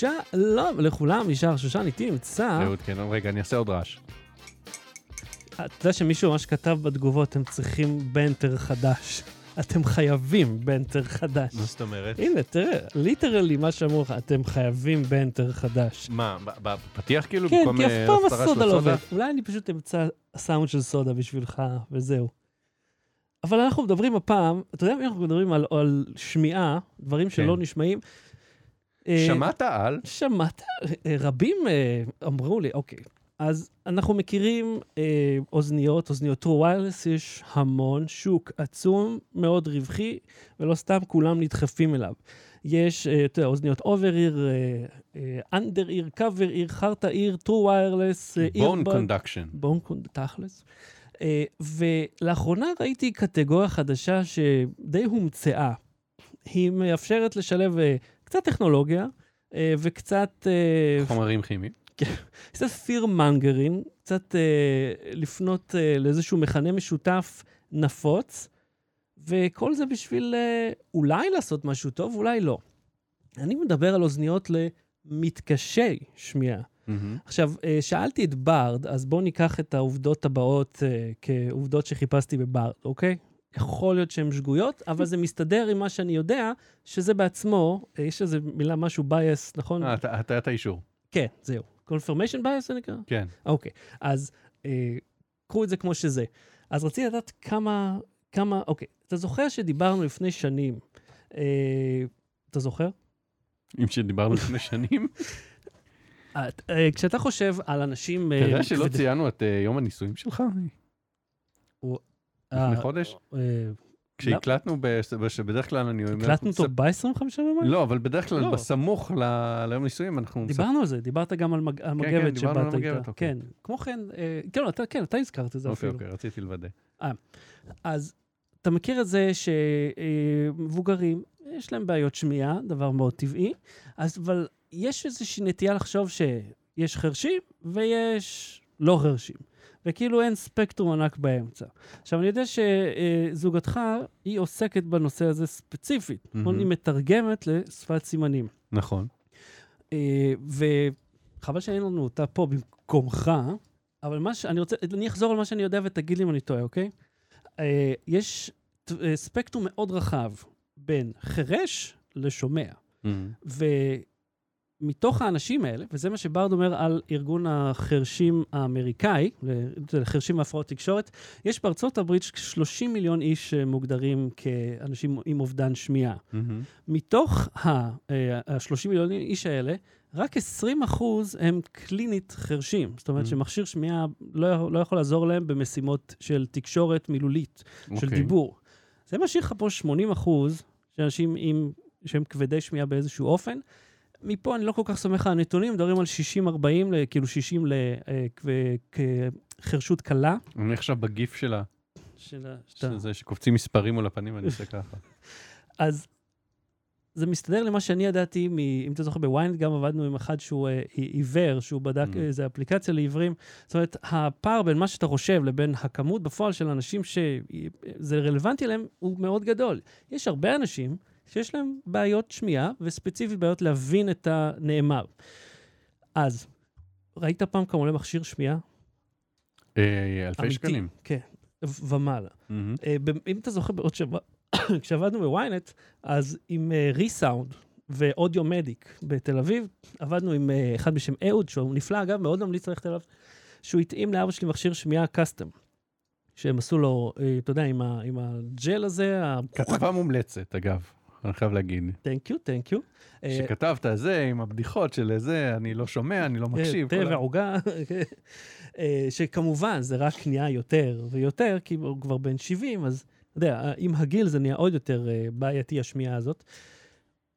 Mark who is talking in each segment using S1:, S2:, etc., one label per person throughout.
S1: שלום לכולם, ישר שושן איתי נמצא.
S2: אהוד, כן, רגע, אני אעשה עוד רעש.
S1: אתה יודע שמישהו ממש כתב בתגובות, הם צריכים banter חדש. אתם חייבים banter חדש.
S2: מה זאת אומרת?
S1: הנה, תראה, literally מה שאמרו לך, אתם חייבים banter חדש.
S2: מה, בפתיח כאילו?
S1: כן, כי אף
S2: אה,
S1: פעם הסודה לא? עובד. אולי אני פשוט אמצא סאונד של סודה בשבילך, וזהו. אבל אנחנו מדברים הפעם, אתה יודע, אם אנחנו מדברים על, על שמיעה, דברים שלא
S2: כן.
S1: נשמעים. אה,
S2: שמעת על?
S1: שמעת? אה, רבים אה, אמרו לי, אוקיי, אז אנחנו מכירים אה, אוזניות, אוזניות true wireless, יש המון, שוק עצום, מאוד רווחי, ולא סתם כולם נדחפים אליו. יש, אה, אתה יודע, אוזניות over ear, under ear, cover ear, חרטה ear, true wireless,
S2: bone conduction.
S1: bone cond, תכלס. ולאחרונה ראיתי קטגוריה חדשה שדי הומצאה. היא מאפשרת לשלב אה, קצת טכנולוגיה אה, וקצת אה,
S2: חומרים כימיים.
S1: קצת פיר מנגרין, קצת אה, לפנות לאיזשהו מכנה משותף נפוץ, וכל זה בשביל אולי לעשות משהו טוב, אולי לא. אני מדבר על אוזניות למתקשי שמיעה.
S2: מהמם.
S1: עכשיו, שאלתי את ברד, אז בואו ניקח את העובדות הבאות כעובדות שחיפשתי בברד, אוקיי? יכול להיות שהן שגויות, אבל זה מסתדר עם מה שאני יודע, שזה בעצמו, אה, יש איזה מילה, משהו bias, נכון?
S2: אה, הטיית האישור.
S1: כן, זהו. confirmation bias זה נקרא?
S2: כן.
S1: אוקיי, אז אה, קחו את זה כמו שזה. אז רציתי לדעת כמה, כמה, אוקיי, אתה זוכר שדיברנו לפני שנים, אה, אתה זוכר?
S2: אם שדיברנו לפני שנים.
S1: אה, אה, כשאתה חושב על אנשים...
S2: אתה יודע שלא ציינו את אה, יום הנישואים שלך? לפני חודש?
S1: אה,
S2: כשהקלטנו, שבדרך כלל אני... אומר-
S1: הקלטנו אותו ב-25 במאי?
S2: לא, אבל בדרך כלל
S1: לא.
S2: בסמוך ליום נישואים אנחנו...
S1: דיברנו על זה, דיברת גם על
S2: כן,
S1: מגבת
S2: על
S1: שבאת איתה.
S2: אוקיי.
S1: כן, כמו כן, אה, כן, אתה- כן, אתה הזכרת את זה
S2: אוקיי,
S1: אפילו.
S2: אוקיי, רציתי לוודא.
S1: אז אתה מכיר את זה שמבוגרים, יש להם בעיות שמיעה, דבר מאוד טבעי, אבל יש איזושהי נטייה לחשוב שיש חרשים ויש לא חרשים, וכאילו אין ספקטרום ענק באמצע. עכשיו, אני יודע שזוגתך, היא עוסקת בנושא הזה ספציפית, mm-hmm. היא מתרגמת לשפת סימנים.
S2: נכון.
S1: אה, וחבל שאין לנו אותה פה במקומך, אבל מה שאני רוצה, אני אחזור על מה שאני יודע ותגיד לי אם אני טועה, אוקיי? אה, יש אה, ספקטרום מאוד רחב בין חירש לשומע,
S2: מהמם.
S1: ומתוך האנשים האלה, וזה מה שברד אומר על ארגון החרשים האמריקאי, לחרשים והפרעות תקשורת, יש בארצות הברית 30 מיליון איש אה, מוגדרים כאנשים עם אובדן שמיעה.
S2: מהמם.
S1: מתוך ה-30 מיליון איש האלה, רק 20 אחוז הם קלינית חרשים. זאת אומרת
S2: Mm.
S1: שמכשיר שמיעה לא, לא יכול לעזור להם במשימות של תקשורת מילולית, של
S2: אוקיי.
S1: דיבור. זה משאיר לך פה 80 אחוז של אנשים עם, שהם כבדי שמיעה באיזשהו אופן. מפה אני לא כל כך סומך על הנתונים, מדברים על 60-40, ל- כאילו 60 לחרשות קלה.
S2: אני עכשיו בגיף שלה,
S1: של ה- שאתה-
S2: שזה שקופצים מספרים מול הפנים, אני עושה ככה.
S1: אז זה מסתדר למה שאני ידעתי, מ, אם אתה זוכר, בוויינט גם עבדנו עם אחד שהוא אה, עיוור, שהוא בדק
S2: Mm.
S1: איזו אפליקציה לעיוורים. זאת אומרת, הפער בין מה שאתה חושב לבין הכמות בפועל של אנשים שזה רלוונטי להם, הוא מאוד גדול. יש הרבה אנשים שיש להם בעיות שמיעה, וספציפית בעיות להבין את הנאמר. אז, ראית פעם כמה עולה מכשיר שמיעה?
S2: אה, אלפי. שקלים.
S1: כן, ומעלה. אה, אם אתה זוכר בעוד שבוע, כשעבדנו בוויינט, אז עם ריסאונד ואודיו מדיק בתל אביב, עבדנו עם אה, אחד בשם אהוד, שהוא נפלא, אגב, מאוד ממליץ ללכת אליו, שהוא התאים לאבא שלי מכשיר שמיעה קאסטום. שהם עשו לו, אה, אתה יודע, עם, הג'ל הזה,
S2: כתבה מומלצת, אגב, אני חייב להגיד.
S1: Thank you, thank you. אה,
S2: שכתבת זה עם הבדיחות של זה, אני לא שומע, אני לא מקשיב.
S1: תה ועוגה, אה, שכמובן זה רק נהיה יותר ויותר, כי הוא כבר בן 70, אז אתה יודע, עם הגיל זה נהיה עוד יותר אה, בעייתי, השמיעה הזאת.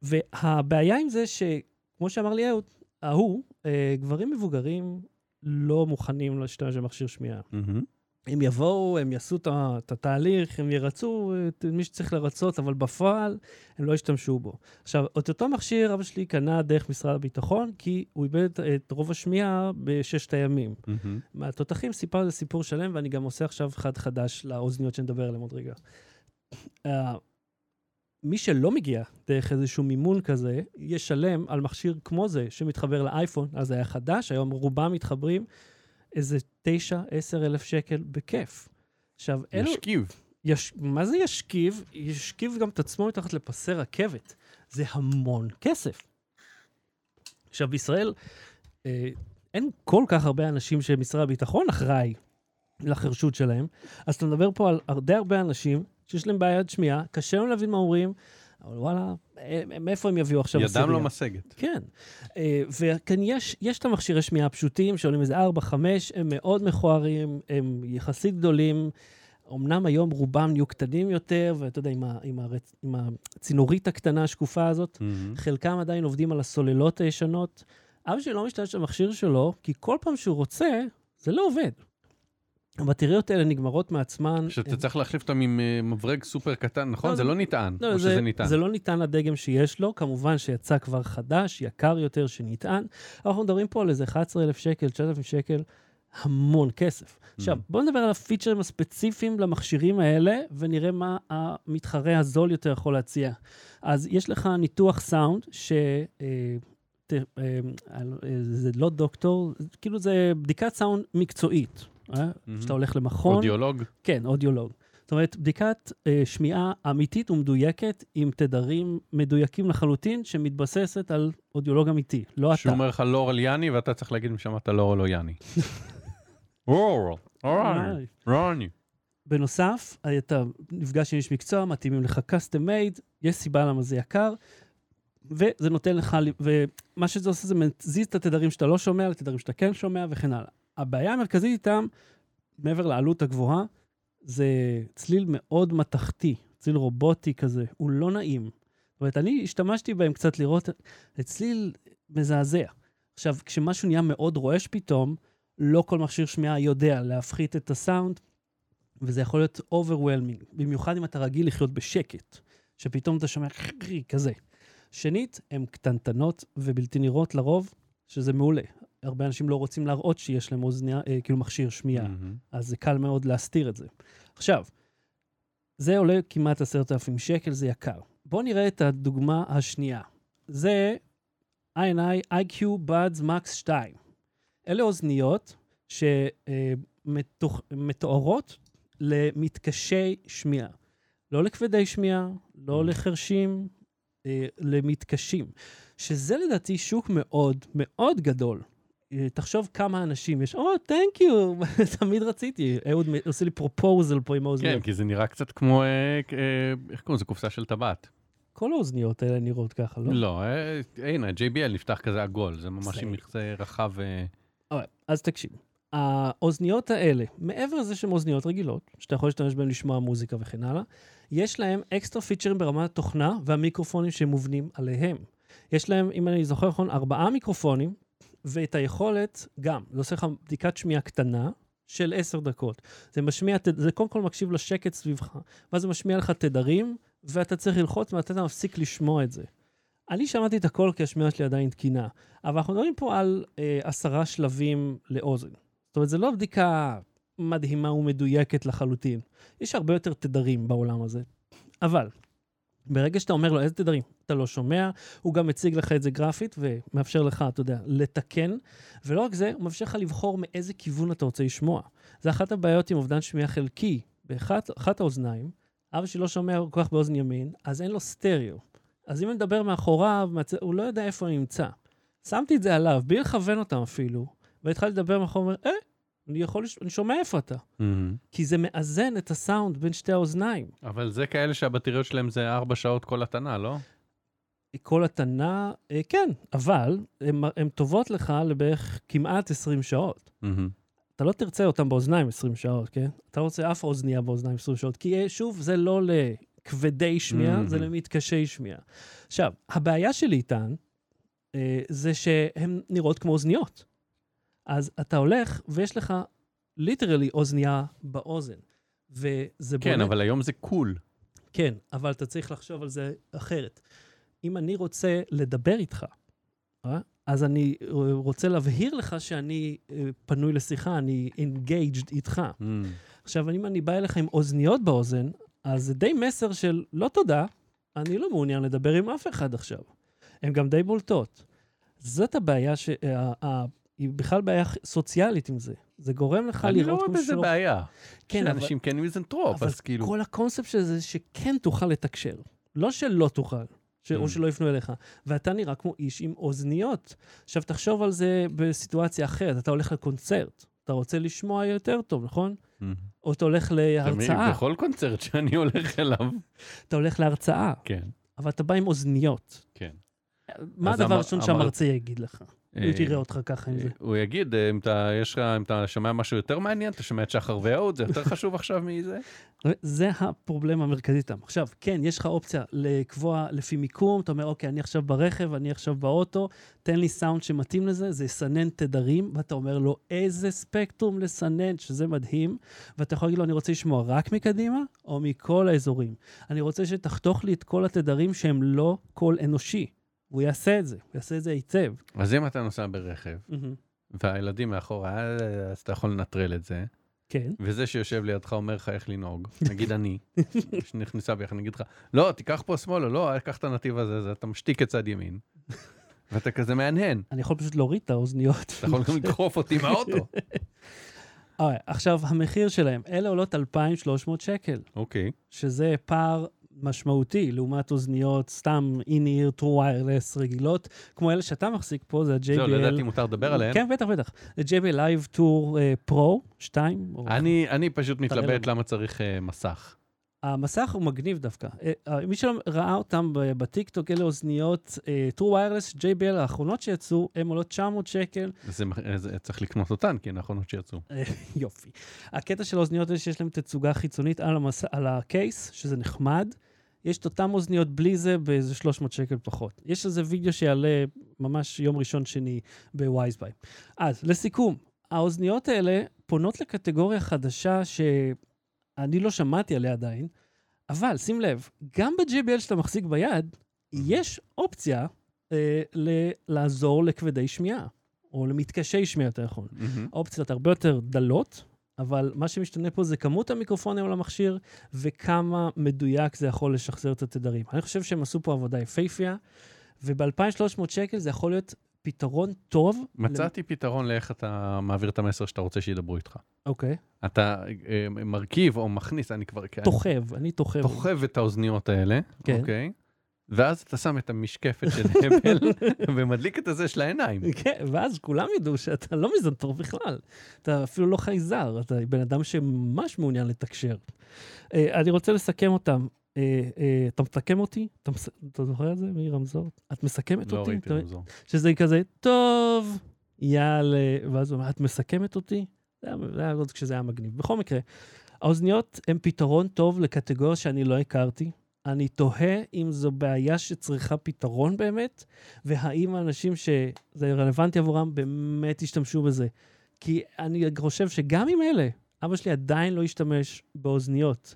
S1: והבעיה עם זה שכמו שאמר לי אהוד, ההוא, אה, גברים מבוגרים לא מוכנים להשתמש במכשיר שמיעה.
S2: מהמם.
S1: הם יבואו, הם יעשו את התהליך, הם ירצו את מי שצריך לרצות, אבל בפועל הם לא ישתמשו בו. עכשיו, את אותו מכשיר אבא שלי קנה דרך משרד הביטחון, כי הוא איבד את- רוב השמיעה בששת הימים.
S2: מהמם.
S1: מהתותחים סיפר על זה סיפור שלם, ואני גם עושה עכשיו אחד חדש לאוזניות שנדבר עליהן עוד רגע. אה, מי שלא מגיע דרך איזשהו מימון כזה, ישלם על מכשיר כמו זה שמתחבר לאייפון, אז היה חדש, היום רובם מתחברים, איזה 9-10 אלף שקל בכיף. עכשיו, אלו...
S2: ישכיב.
S1: יש, מה זה ישכיב? ישכיב גם את עצמו מתחת לפסי רכבת. זה המון כסף. עכשיו, בישראל אה, אין כל כך הרבה אנשים שמשרד הביטחון אחראי לחרשות שלהם, אז אתה מדבר פה על די הרבה אנשים שיש להם בעיית שמיעה, קשה להם להבין מה אומרים, אבל וואלה, מאיפה הם יביאו עכשיו
S2: ידם לא משגת.
S1: כן. אה, וכאן יש, יש את המכשירי שמיעה הפשוטים, שעולים איזה 4-5, הם מאוד מכוערים, הם יחסית גדולים. אמנם היום רובם נהיו קטנים יותר, ואתה יודע, עם, ה, עם, הרצ, עם הצינורית הקטנה השקופה הזאת,
S2: Mm-hmm.
S1: חלקם עדיין עובדים על הסוללות הישנות. אבא שלי לא משתמש במכשיר שלו, כי כל פעם שהוא רוצה, זה לא עובד. הבטריות האלה נגמרות מעצמן.
S2: שאתה
S1: הם-
S2: צריך להחליף אותם עם אה, מברג סופר קטן, נכון?
S1: לא,
S2: זה לא נטען,
S1: לא,
S2: או
S1: זה,
S2: שזה נטען.
S1: זה לא ניתן לדגם שיש לו, כמובן שיצא כבר חדש, יקר יותר, שנטען. אנחנו מדברים פה על איזה 11,000 שקל, 9,000 שקל, המון כסף. עכשיו, בואו נדבר על הפיצ'רים הספציפיים למכשירים האלה, ונראה מה המתחרה הזול יותר יכול להציע. אז יש לך ניתוח סאונד, ש... אה, אה, זה לא דוקטור, כאילו זה בדיקת סאונד מקצועית. אה?
S2: מהמם.
S1: שאתה הולך למכון,
S2: אודיולוג?
S1: כן, אודיולוג. זאת אומרת, בדיקת אה, שמיעה אמיתית ומדויקת עם תדרים מדויקים לחלוטין, שמתבססת על אודיולוג אמיתי, לא אתה.
S2: שהוא אומר לך לורל יאני, ואתה צריך להגיד אם שמעת לורל או יאני. לורל,
S1: אולי.
S2: רוני.
S1: בנוסף, אתה נפגש עם איש מקצוע, מתאימים לך custom made, יש סיבה למה זה יקר, וזה נותן לך, ומה שזה עושה זה מזיז את התדרים שאתה לא שומע לתדרים שאתה כן שומע וכן הלאה. הבעיה המרכזית איתם, מעבר לעלות הגבוהה, זה צליל מאוד מתכתי, צליל רובוטי כזה, הוא לא נעים. זאת אומרת, אני השתמשתי בהם קצת לראות, זה צליל מזעזע. עכשיו, כשמשהו נהיה מאוד רועש פתאום, לא כל מכשיר שמיעה יודע להפחית את הסאונד, וזה יכול להיות overwhelming, במיוחד אם אתה רגיל לחיות בשקט, שפתאום אתה שומע כזה. שנית, הן קטנטנות ובלתי נראות לרוב, שזה מעולה. הרבה אנשים לא רוצים להראות שיש להם אוזניה, אה, כאילו מכשיר שמיעה,
S2: מהמם.
S1: אז זה קל מאוד להסתיר את זה. עכשיו, זה עולה כמעט עשרת אלפים שקל, זה יקר. בואו נראה את הדוגמה השנייה. זה INI IQ Buds Max 2. אלה אוזניות שמתוארות למתקשי שמיעה. לא לכבדי שמיעה, לא לחרשים, אה, למתקשים. שזה לדעתי שוק מאוד מאוד גדול. תחשוב כמה אנשים יש, או, תנק יו, תמיד רציתי. אהוד עושה לי פרופוזל פה עם
S2: כן,
S1: האוזניות.
S2: כי זה נראה קצת כמו, אה, אה, איך קוראים לזה? קופסה של טבעת.
S1: כל האוזניות האלה נראות ככה, לא?
S2: לא, אה, הנה, JBL נפתח כזה עגול, זה ממש עם מכסה רחב.
S1: אוקיי, אז תקשיב. האוזניות האלה, מעבר לזה שהן אוזניות רגילות, שאתה יכול להשתמש בהן לשמוע מוזיקה וכן הלאה, יש להם אקסטרה פיצ'רים ברמת התוכנה והמיקרופונים שמובנים עליהם. יש להם, אם אני זוכר נכון, ארבעה מיקרופונים, ואת היכולת גם, זה עושה לך בדיקת שמיעה קטנה של עשר דקות. זה משמיע, זה קודם כל מקשיב לשקט סביבך, ואז זה משמיע לך תדרים, ואתה צריך ללחוץ ואתה מפסיק לשמוע את זה. אני שמעתי את הכל כי השמיעה שלי עדיין תקינה, אבל אנחנו מדברים פה על אה, עשרה שלבים לאוזן. זאת אומרת, זו לא בדיקה מדהימה ומדויקת לחלוטין. יש הרבה יותר תדרים בעולם הזה. אבל, ברגע שאתה אומר לו איזה תדרים, אתה לא שומע, הוא גם מציג לך את זה גרפית ומאפשר לך, אתה יודע, לתקן. ולא רק זה, הוא מאפשר לך לבחור מאיזה כיוון אתה רוצה לשמוע. זה אחת הבעיות עם אובדן שמיעה חלקי. באחת אחת האוזניים, אבא שלי לא שומע כל כך באוזן ימין, אז אין לו סטריאו. אז אם אני מדבר מאחוריו. הוא לא יודע איפה אני נמצא. שמתי את זה עליו, בלי לכוון אותם אפילו, והתחלתי לדבר מאחור, אה, אני יכול, לש... אני שומע איפה אתה.
S2: מהמם.
S1: כי זה מאזן את הסאונד בין שתי האוזניים.
S2: אבל זה כאלה שהבטריות שלהם זה ארבע שעות כל התנה, לא?
S1: כל התנה, אה, כן, אבל הן טובות לך לבערך כמעט 20 שעות.
S2: מהמם.
S1: אתה לא תרצה אותם באוזניים 20 שעות, כן? אתה לא רוצה אף אוזנייה באוזניים 20 שעות, כי אה, שוב, זה לא לכבדי שמיעה,
S2: Mhm.
S1: זה למתקשי שמיעה. עכשיו, הבעיה שלי איתן, אה, זה שהן נראות כמו אוזניות. אז אתה הולך, ויש לך literally אוזנייה באוזן. וזה
S2: כן, אבל היום זה cool.
S1: כן, אבל אתה צריך לחשוב על זה אחרת. אם אני רוצה לדבר איתך, אה? אז אני אה, רוצה להבהיר לך שאני אה, פנוי לשיחה, אני engaged איתך.
S2: מהמם.
S1: עכשיו, אם אני בא אליך עם אוזניות באוזן, אז זה די מסר של לא תודה, אני לא מעוניין לדבר עם אף אחד עכשיו. הן גם די בולטות. זאת הבעיה, ש... היא בכלל בעיה סוציאלית עם זה. זה גורם לך
S2: אני לא
S1: לראות
S2: רואה
S1: כמו
S2: בזה
S1: שלא...
S2: בעיה.
S1: כן, אבל,
S2: שאנשים כן מיזנטרופ,
S1: אבל
S2: אז כאילו...
S1: כל הקונספט של זה שכן תוכל לתקשר. לא שלא תוכל, ש... או
S2: ממ.
S1: שלא יפנו אליך. ואתה נראה כמו איש עם אוזניות. עכשיו, תחשוב על זה בסיטואציה אחרת. אתה הולך לקונצרט, אתה רוצה לשמוע יותר טוב, נכון?
S2: מהמם.
S1: או אתה הולך להרצאה.
S2: תמיד, בכל קונצרט שאני הולך אליו.
S1: אתה הולך להרצאה,
S2: כן,
S1: אבל אתה בא עם אוזניות.
S2: כן.
S1: מה הדבר הראשון
S2: המר-
S1: שהמרצה יגיד לך?
S2: אה,
S1: תראה אותך ככה עם זה.
S2: הוא יגיד, אה, אם אתה, יש לך, אם אתה שומע משהו יותר מעניין, אתה שומע את שחר ואהוד, זה יותר חשוב עכשיו מזה?
S1: זה הפרובלמה המרכזית. איתם. עכשיו, כן, יש לך אופציה לקבוע לפי מיקום, אתה אומר, אוקיי, אני עכשיו ברכב, אני עכשיו באוטו, תן לי סאונד שמתאים לזה, זה יסנן תדרים, ואתה אומר לו, איזה ספקטרום לסנן, שזה מדהים, ואתה יכול להגיד לו, אני רוצה לשמוע רק מקדימה, או מכל האזורים. אני רוצה שתחתוך לי את כל התדרים שהם לא קול אנושי. הוא יעשה את זה, הוא יעשה את זה היטב.
S2: אז אם אתה נוסע ברכב, והילדים מאחורה, אה, אז אתה יכול לנטרל את זה,
S1: כן.
S2: וזה שיושב לידך אומר לך איך לנהוג, נגיד אני, שנכנסה ביחד, אני אגיד לך, לא, תיקח פה שמאלה, לא, קח את הנתיב הזה, אז אתה משתיק את צד ימין. ואתה כזה מהנהן,
S1: אני יכול פשוט להוריד את האוזניות.
S2: אתה יכול גם לדחוף אותי מהאוטו.
S1: עכשיו, המחיר שלהם, אלה עולות 2,300 שקל,
S2: אוקיי,
S1: שזה פער משמעותי לעומת אוזניות סתם in-ear true wireless רגילות, כמו אלה שאתה מחזיק פה, זה
S2: זהו, לא ידעתי
S1: ה-JBL.
S2: אם מותר לדבר עליהם.
S1: כן, בטח, בטח. זה JBL Live Tour אה, Pro 2. או-
S2: אני פשוט מתלבט. למה צריך אה, מסך.
S1: המסך הוא מגניב דווקא. אה, אה, מי שלא ראה אותם בטיקטוק, אלה אוזניות אה, true wireless, JBL האחרונות שיצאו, הן עולות 900 שקל.
S2: זה זה- צריך לקנות אותן, כי הן האחרונות שיצאו.
S1: יופי. הקטע של האוזניות זה שיש להם תצוגה חיצונית על, המס... על ה case, שזה נחמד. יש את אותם אוזניות בלי זה באיזה 300 שקל פחות. יש איזה וידאו שיעלה ממש יום ראשון שני ב WiseBuy. אז לסיכום, האוזניות האלה פונות לקטגוריה חדשה שאני לא שמעתי עליה עדיין, אבל שים לב, גם ב-JBL שאתה מחזיק ביד, יש אופציה אה, ל- לעזור לכבדי שמיעה, או למתקשי שמיעה יותר נכון.
S2: מהמם.
S1: האופציות הרבה יותר דלות, אבל מה שמשתנה פה זה כמות המיקרופונים על המכשיר וכמה מדויק זה יכול לשחזר את התדרים. אני חושב שהם עשו פה עבודה יפייפייה, וב-2,300 שקל זה יכול להיות פתרון טוב.
S2: מצאתי פתרון לאיך אתה מעביר את המסר שאתה רוצה שידברו איתך.
S1: אוקיי.
S2: אתה אה, מרכיב או מכניס, אני כבר... אני
S1: תוכב, אני תוכב.
S2: תוכב את האוזניות האלה,
S1: כן.
S2: אוקיי? ואז אתה שם את המשקפת של הבל ומדליק את הזה של העיניים.
S1: כן, ואז כולם ידעו שאתה לא מיזנטרופ בכלל. אתה אפילו לא חייזר, אתה בן אדם שממש מעוניין לתקשר. אה, אני רוצה לסכם אותם. אה, אה, אתה מסכם אותי? אתה, זוכר את זה מרמזור? את מסכמת
S2: לא
S1: אותי?
S2: ראיתי
S1: אתה-
S2: רמזור.
S1: שזה כזה, טוב, יאללה, ואז הוא אומר, את מסכמת אותי? זה היה, זה היה עוד כשזה היה מגניב. בכל מקרה, האוזניות הן פתרון טוב לקטגוריה שאני לא הכרתי. אני תוהה אם זו בעיה שצריכה פתרון באמת, והאם האנשים שזה רלוונטי עבורם באמת ישתמשו בזה. כי אני חושב שגם עם אלה, אבא שלי עדיין לא ישתמש באוזניות.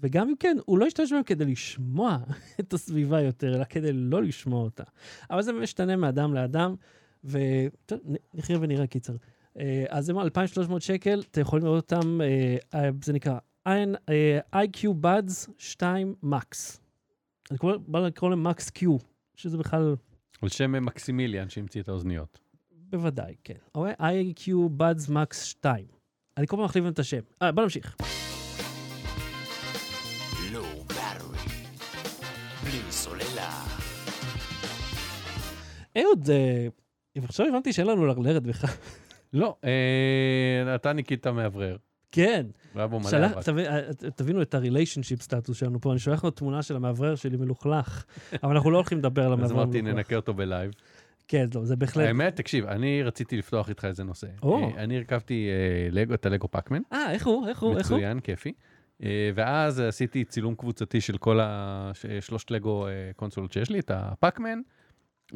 S1: וגם אם כן, הוא לא ישתמש בהם כדי לשמוע את הסביבה יותר, אלא כדי לא לשמוע אותה. אבל זה משתנה מאדם לאדם, ונחיה ונראה קיצר. אה, אז הם 2,300 שקל, אתם יכולים לראות אותם, אה, אה, זה נקרא IQ Buds 2 Max. אני קורא, בא לקרוא להם Max Q, שזה בכלל,
S2: על שם מקסימיליאן שהמציא את האוזניות.
S1: בוודאי, כן. אוקיי? IQ Buds Max 2. אני כל פעם מחליף את השם. אה, בוא נמשיך. אהוד, אה, עכשיו הבנתי שאין לנו לרלרת בכלל.
S2: לא, אה, אתה ניקית מאוורר.
S1: כן. אה, תבינו את ה relationship status שלנו פה, אני שולח לו תמונה של המאוורר שלי מלוכלך, אבל אנחנו לא הולכים לדבר על
S2: אז
S1: המאוורר
S2: אמרתי,
S1: מלוכלך.
S2: ננקה אותו ב live.
S1: כן, לא, זה בהחלט...
S2: האמת, תקשיב, אני רציתי לפתוח איתך איזה נושא. אה, אני הרכבתי לגו, את הלגו פאקמן,
S1: אה, איך הוא? איך הוא? איך הוא?
S2: מצוין, כיפי. ואז עשיתי צילום קבוצתי של כל השלושת לגו קונסולות שיש לי, את הפאקמן,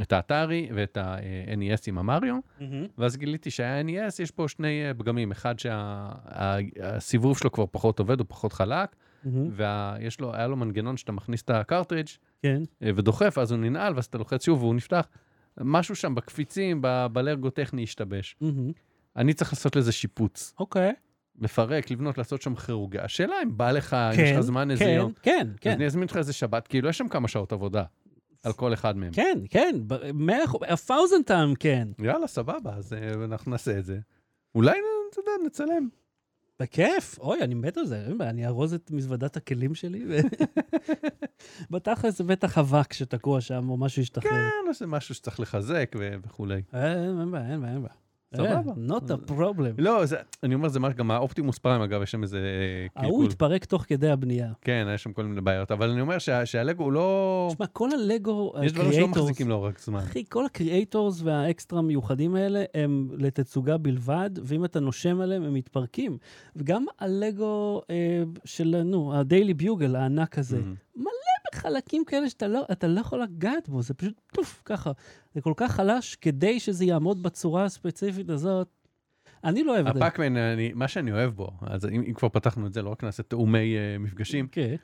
S2: את האתרי ואת ה-NES עם המריו,
S1: מהמם.
S2: ואז גיליתי שה-NES יש פה שני אה, פגמים, אחד שהסיבוב שלו כבר פחות עובד, הוא פחות חלק,
S1: מהמם.
S2: ויש לו, היה לו מנגנון שאתה מכניס את הקרטרידג'
S1: כן.
S2: אה, ודוחף, אז הוא ננעל, ואז אתה לוחץ שוב והוא נפתח. משהו שם בקפיצים, ב- בלרגו טכני השתבש.
S1: מהמם.
S2: אני צריך לעשות לזה שיפוץ.
S1: אוקיי.
S2: לפרק, לבנות, לעשות שם כירורגיה. השאלה אם בא לך, אם יש לך זמן איזה
S1: כן,
S2: יום.
S1: כן,
S2: אז
S1: כן,
S2: אני אזמין אותך איזה שבת, כאילו יש שם כמה שעות עבודה על כל אחד מהם.
S1: כן, כן, מאה אחוז, a thousand time כן.
S2: יאללה, סבבה, אז אה, אנחנו נעשה את זה. אולי, נ- אתה יודע, נצלם.
S1: בכיף, אוי, אני מת על זה, אני ארוז את מזוודת הכלים שלי. בתכל'ס זה בטח אבק שתקוע שם, או משהו ישתחרר.
S2: כן, נעשה משהו שצריך לחזק וכולי.
S1: אה, אין בעיה, אין בעיה, אין בעיה.
S2: סבבה.
S1: אה, Not a problem.
S2: לא, זה, אני אומר, זה מה, גם האופטימוס פריים, אגב, יש שם איזה אה,
S1: ההוא
S2: קלקול.
S1: התפרק תוך כדי הבנייה.
S2: כן, יש שם כל מיני בעיות, אבל אני אומר שה- שהלגו הוא לא...
S1: תשמע, כל הלגו
S2: יש דברים שלא מחזיקים לאורך זמן.
S1: אחי, כל הקריאייטורס והאקסטרה מיוחדים האלה הם לתצוגה בלבד, ואם אתה נושם עליהם, הם מתפרקים. וגם הלגו אה, של, נו, הדיילי ביוגל הענק הזה,
S2: מהמם.
S1: חלקים כאלה שאתה לא, אתה לא יכול לגעת בו, זה פשוט פוף, ככה. זה כל כך חלש, כדי שזה יעמוד בצורה הספציפית הזאת. אני לא אוהב את זה.
S2: הפאקמן, מה שאני אוהב בו, אז אם אם כבר פתחנו את זה, לא רק נעשה תאומי אה, מפגשים,
S1: כן.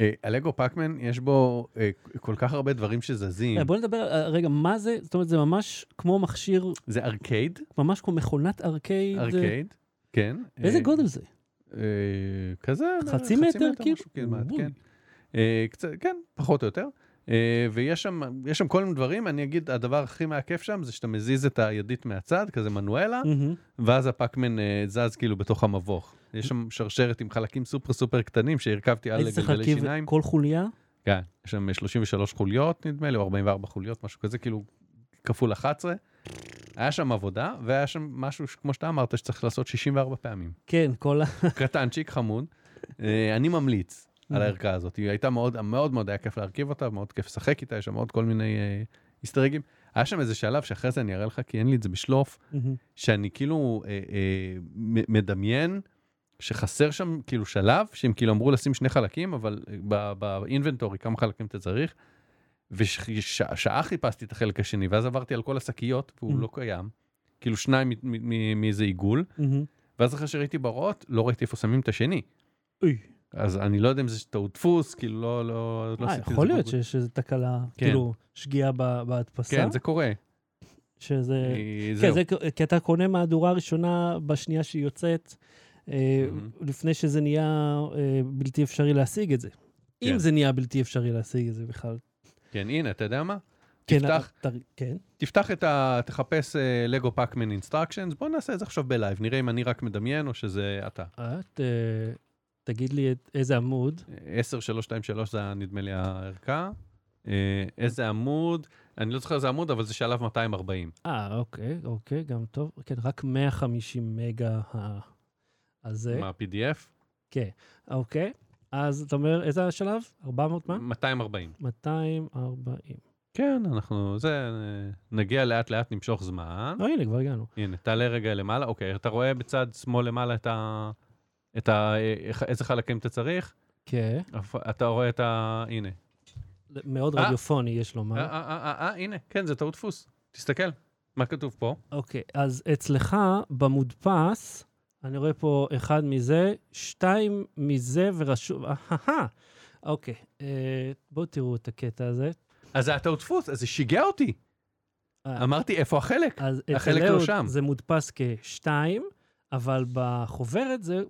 S2: אה, הלגו פאקמן, יש בו אה, כל כך הרבה דברים שזזים.
S1: בוא נדבר, רגע, מה זה? זאת אומרת, זה ממש כמו מכשיר,
S2: זה ארקייד,
S1: ממש כמו מכונת arcade.
S2: arcade, כן.
S1: באיזה גודל זה?
S2: כזה,
S1: חצי מטר, כאילו?
S2: כן. אה, קצת, כן, פחות או יותר. אה, ויש שם, יש שם כל מיני דברים, אני אגיד, הדבר הכי מעקף שם זה שאתה מזיז את הידית מהצד, כזה מנואלה,
S1: מהמם.
S2: ואז הפאקמן אה, זז כאילו בתוך המבוך. יש שם שרשרת עם חלקים סופר סופר קטנים שהרכבתי על גלגלי שיניים.
S1: כל חוליה?
S2: כן, יש שם 33 חוליות נדמה לי, או 44 חוליות, משהו כזה, כאילו כפול 11. היה שם עבודה, והיה שם משהו, כמו שאתה אמרת, שצריך לעשות 64 פעמים.
S1: כן, כל ה...
S2: קטנצ'יק, חמוד. אני ממליץ על הערכה הזאת. היא הייתה מאוד, מאוד מאוד היה כיף להרכיב אותה, מאוד כיף לשחק איתה, יש שם עוד כל מיני היסטרגים. היה שם איזה שלב שאחרי זה אני אראה לך, כי אין לי את זה בשלוף. שאני כאילו אה, אה, מדמיין שחסר שם כאילו שלב, שהם כאילו אמרו לשים שני חלקים, אבל אה, באינבנטורי כמה חלקים אתה צריך, ושעה חיפשתי את החלק השני, ואז עברתי על כל השקיות, והוא. לא קיים. כאילו שניים מאיזה עיגול. ואז אחרי שראיתי בהוראות, לא ראיתי איפה שמים את השני. אז אני לא יודע אם זה טעות דפוס, כאילו לא, לא, לא
S1: אה,
S2: עשיתי את
S1: יכול
S2: זה
S1: להיות
S2: בגוגל.
S1: שיש איזו תקלה,
S2: כן.
S1: כאילו, שגיאה בהדפסה.
S2: כן, זה קורה.
S1: שזה... כן,
S2: זהו.
S1: זה כי אתה קונה מהדורה ראשונה בשנייה שהיא יוצאת, אה,
S2: מהמם.
S1: לפני שזה נהיה אה, בלתי אפשרי להשיג את זה. אם
S2: כן.
S1: זה נהיה בלתי אפשרי להשיג את זה בכלל.
S2: כן, הנה, אתה יודע מה?
S1: כן,
S2: תפתח,
S1: אתה- כן.
S2: תפתח את ה... תחפש לגו פאקמן instructions, בוא נעשה את זה עכשיו ב live, נראה אם אני רק מדמיין או שזה אתה.
S1: את, אה, תגיד לי את- איזה עמוד.
S2: 10323 זה נדמה לי הערכה. אה, איזה עמוד, אני לא זוכר איזה עמוד, אבל זה שלב 240.
S1: אה, אוקיי, אוקיי, גם טוב. כן, רק 150 מגה הזה.
S2: מה, PDF?
S1: כן, אוקיי. אז אתה אומר, איזה השלב? 400 מה?
S2: 240.
S1: 240.
S2: כן, אנחנו, זה, נגיע לאט לאט, נמשוך זמן.
S1: אה, הנה, כבר הגענו.
S2: הנה, תעלה רגע למעלה, אוקיי, אתה רואה בצד שמאל למעלה את ה... את ה... איזה חלקים אתה צריך?
S1: כן.
S2: אתה רואה את ה... הנה.
S1: מאוד
S2: אה.
S1: רדיופוני, יש לומר.
S2: אה, אה, אה, הנה, כן, זה טעות דפוס. תסתכל, מה כתוב פה?
S1: אוקיי, אז אצלך במודפס, אני רואה פה אחד מזה, שתיים מזה ורשום, אהה, אוקיי. בואו תראו את הקטע הזה.
S2: אז זה הטעות דפוס, אז זה שיגע אותי. אמרתי, איפה החלק? החלק לא שם.
S1: זה מודפס כשתיים, אבל בחוברת זה,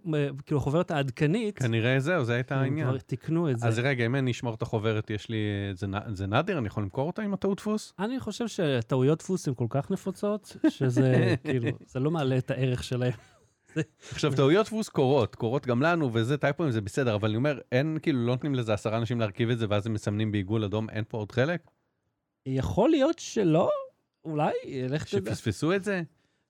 S1: כאילו, החוברת העדכנית,
S2: כנראה זהו, זה הייתה העניין.
S1: כבר תיקנו את זה.
S2: אז רגע, אם אני אשמור את החוברת, יש לי... זה זה נדיר? אני יכול למכור אותה עם הטעות דפוס?
S1: אני חושב שטעויות דפוס הן כל כך נפוצות, שזה, כאילו, זה לא מעלה את הערך שלהם.
S2: עכשיו, טעויות דפוס קורות, קורות גם לנו, וזה טייפואים זה בסדר, אבל אני אומר, אין, כאילו, לא נותנים לזה עשרה אנשים להרכיב את זה, ואז הם מסמנים בעיגול אדום, אין פה עוד חלק?
S1: יכול להיות שלא, אולי, לך תדע.
S2: שפספסו את זה?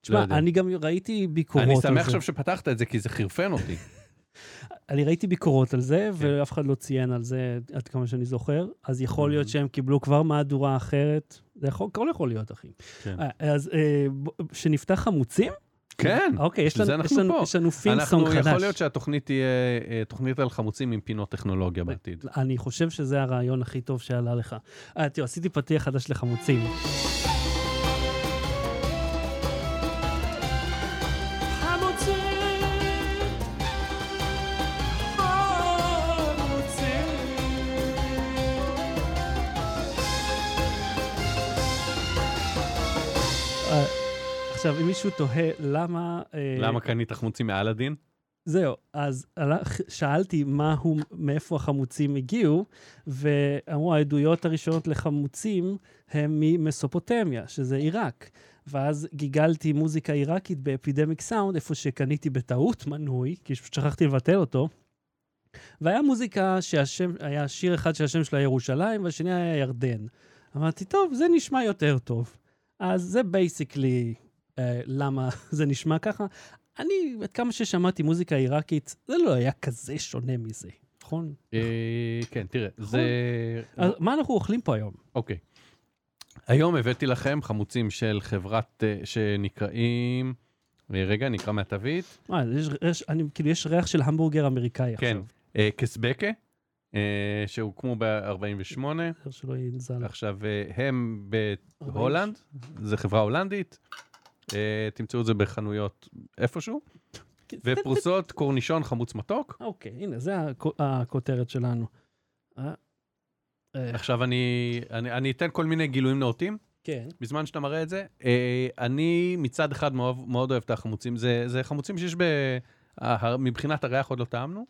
S2: לא
S1: תשמע,
S2: יודע.
S1: אני גם ראיתי ביקורות
S2: אני
S1: על זה.
S2: שמח עכשיו שפתחת את זה, כי זה חירפן אותי.
S1: אני ראיתי ביקורות על זה,
S2: כן.
S1: ואף אחד לא ציין על זה עד כמה שאני זוכר, אז יכול להיות. שהם קיבלו כבר מהדורה אחרת. זה יכול, הכל יכול להיות, אחי.
S2: כן.
S1: אה, אז אה, שנפתח חמוצים?
S2: כן,
S1: אוקיי, יש לנו- יש לנו-. יש לנו theme song
S2: אנחנו,
S1: חדש.
S2: יכול להיות שהתוכנית תהיה אה, תוכנית על חמוצים עם פינות טכנולוגיה בעתיד.
S1: אני חושב שזה הרעיון הכי טוב שעלה לך. אה, תראו, עשיתי פתיח חדש לחמוצים. עכשיו, אם מישהו תוהה למה... אה,
S2: למה קנית חמוצים מאלאדין?
S1: זהו, אז שאלתי מה הוא, מאיפה החמוצים הגיעו, ואמרו, העדויות הראשונות לחמוצים הם ממסופוטמיה, שזה עיראק. ואז גיגלתי מוזיקה עיראקית ב Epidemic Sound, איפה שקניתי בטעות מנוי, כי פשוט שכחתי לבטל אותו. והיה מוזיקה שהשם, היה שיר אחד שהשם שלה ירושלים, והשני היה ירדן. אמרתי, טוב, זה נשמע יותר טוב. אז זה basically אה, למה זה נשמע ככה. אני, עד כמה ששמעתי מוזיקה עיראקית, זה לא היה כזה שונה מזה, נכון?
S2: אה, כן, תראה, זה...
S1: אז מה אנחנו אוכלים פה היום?
S2: אוקיי. היום הבאתי לכם חמוצים של חברת אה, שנקראים... אה, רגע, נקרא מהתווית.
S1: אה, יש, יש, אני, כאילו, יש ריח של המבורגר אמריקאי
S2: כן.
S1: עכשיו.
S2: אה, קסבקה, שהוקמו ב-48.
S1: כן. שלא ינזל.
S2: עכשיו, הם בהולנד, זו חברה הולנדית. אה, תמצאו את זה בחנויות איפשהו. ופרוסות קורנישון חמוץ מתוק.
S1: אוקיי, הנה, זה הכ- הכותרת שלנו. אה, אה,
S2: עכשיו אני, אני, אני אתן כל מיני גילויים נאותים,
S1: כן.
S2: בזמן שאתה מראה את זה. אני מצד אחד מאוד, מאוד אוהב את החמוצים, זה, זה חמוצים שיש ב... מבחינת הריח עוד לא טעמנו.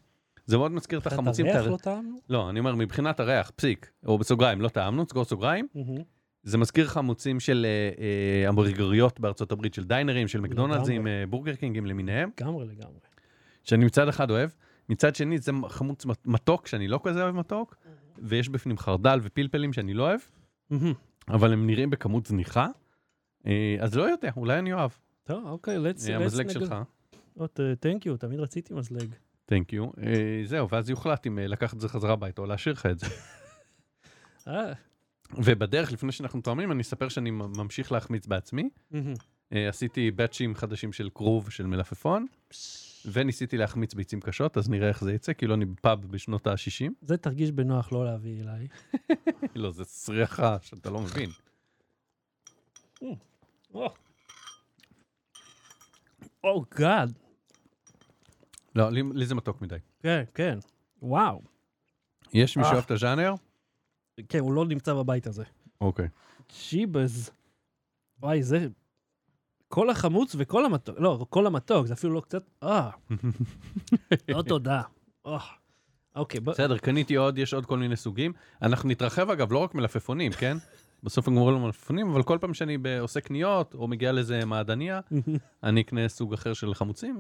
S2: זה מאוד מזכיר את החמוצים.
S1: את
S2: את
S1: הריח
S2: הר-
S1: לא טעמנו?
S2: לא, אני אומר, מבחינת הריח, פסיק, או בסוגריים, לא טעמנו, סגור סוגריים.
S1: מהמם.
S2: זה מזכיר חמוצים של אה, אה, המבורגריות בארצות הברית, של דיינרים, של מקדונלדסים. אה, בורגר קינגים למיניהם,
S1: לגמרי, לגמרי.
S2: שאני מצד אחד אוהב, מצד שני זה חמוץ מת- מתוק, שאני לא כזה אוהב מתוק, ויש בפנים חרדל ופלפלים שאני לא אוהב. אבל הם נראים בכמות זניחה, אז לא יודע, אולי אני אוהב.
S1: טוב, אוקיי, let's...
S2: המזלג שלך,
S1: אה, thank you, תמיד רציתי מזלג.
S2: תנק יו. זהו, ואז יוחלט אם לקחת את זה חזרה הביתה או להשאיר לך את זה.
S1: אה,
S2: ובדרך, לפני שאנחנו תואמים, אני אספר שאני ממשיך להחמיץ בעצמי. אה, עשיתי באצ'ים חדשים של כרוב ושל מלפפון, וניסיתי להחמיץ ביצים קשות, אז נראה איך זה יצא, כאילו אני בפאב בשנות ה-60.
S1: זה תרגיש בנוח לא להביא אליי.
S2: לא, זה סריחה שאתה לא מבין.
S1: או גאד.
S2: לא, לי, זה מתוק מדי.
S1: כן, כן. וואו.
S2: יש מי
S1: אה.
S2: שאוהב את הז'אנר?
S1: כן, הוא לא נמצא בבית הזה.
S2: אוקיי.
S1: שיבז. וואי, זה... כל החמוץ וכל המתוק. לא, כל המתוק, זה אפילו לא קצת... אה. לא תודה. אה. אוקיי, בוא...
S2: בסדר, קניתי עוד, יש עוד כל מיני סוגים. אנחנו נתרחב אגב, לא רק מלפפונים, כן? בסוף הם גומרים מלפפונים, אבל כל פעם שאני עושה קניות, או מגיע לאיזה מעדניה, אני אקנה סוג אחר של חמוצים,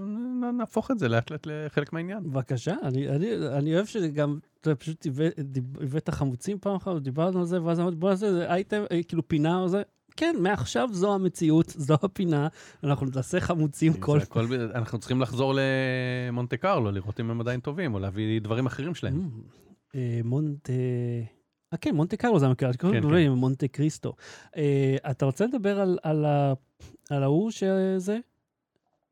S2: נהפוך את זה לאט לאט לחלק מהעניין.
S1: בבקשה, אני, אני, אני אוהב שגם, אתה פשוט הבא- דיב- הבאת חמוצים פעם אחת, דיברנו על זה, ואז אמרתי, בוא נעשה איזה אייטם, אה, כאילו פינה או זה. כן, מעכשיו זו המציאות, זו הפינה, אנחנו נעשה חמוצים כל...
S2: הכל אנחנו צריכים לחזור למונטה קרלו, לראות אם הם עדיין טובים, או להביא דברים אחרים שלהם.
S1: Mm, אה, מונטה... אה, כן, מונטה קרלו זה המקרה,
S2: כן,
S1: קוראים לו מונטה קריסטו. אה, אתה רוצה לדבר על- על ה- על ההוא שזה?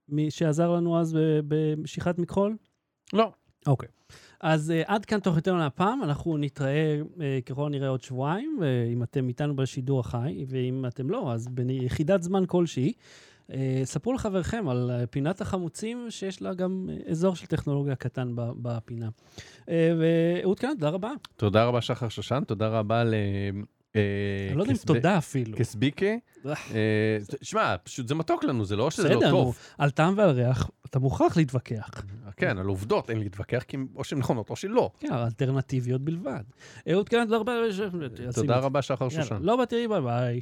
S1: מי שעזר לנו אז במשיכת מכחול?
S2: לא.
S1: אוקיי. אז uh, עד כאן תוכניתנו להפעם, אנחנו נתראה uh, ככל הנראה עוד שבועיים, ואם אתם איתנו בשידור החי, ואם אתם לא, אז ביחידת זמן כלשהי. Uh, ספרו לחברכם על uh, פינת החמוצים, שיש לה גם uh, אזור של טכנולוגיה קטן בפינה. ואהוד כאן, תודה רבה.
S2: תודה רבה שחר שושן, תודה רבה ל... אה,
S1: אני לא יודע אם תודה אפילו.
S2: קסביקה.
S1: אה.
S2: אה, שמע, פשוט זה מתוק לנו, זה לא שזה לא
S1: בסדר,
S2: טוב.
S1: על טעם ועל ריח, אתה מוכרח להתווכח.
S2: כן, על עובדות אין להתווכח, כי או שהן נכונות או שלא.
S1: כן, אלטרנטיביות בלבד. אהוד כאן, תודה רבה.
S2: תודה רבה שחר שושן.
S1: לא בתראי, ביי ביי.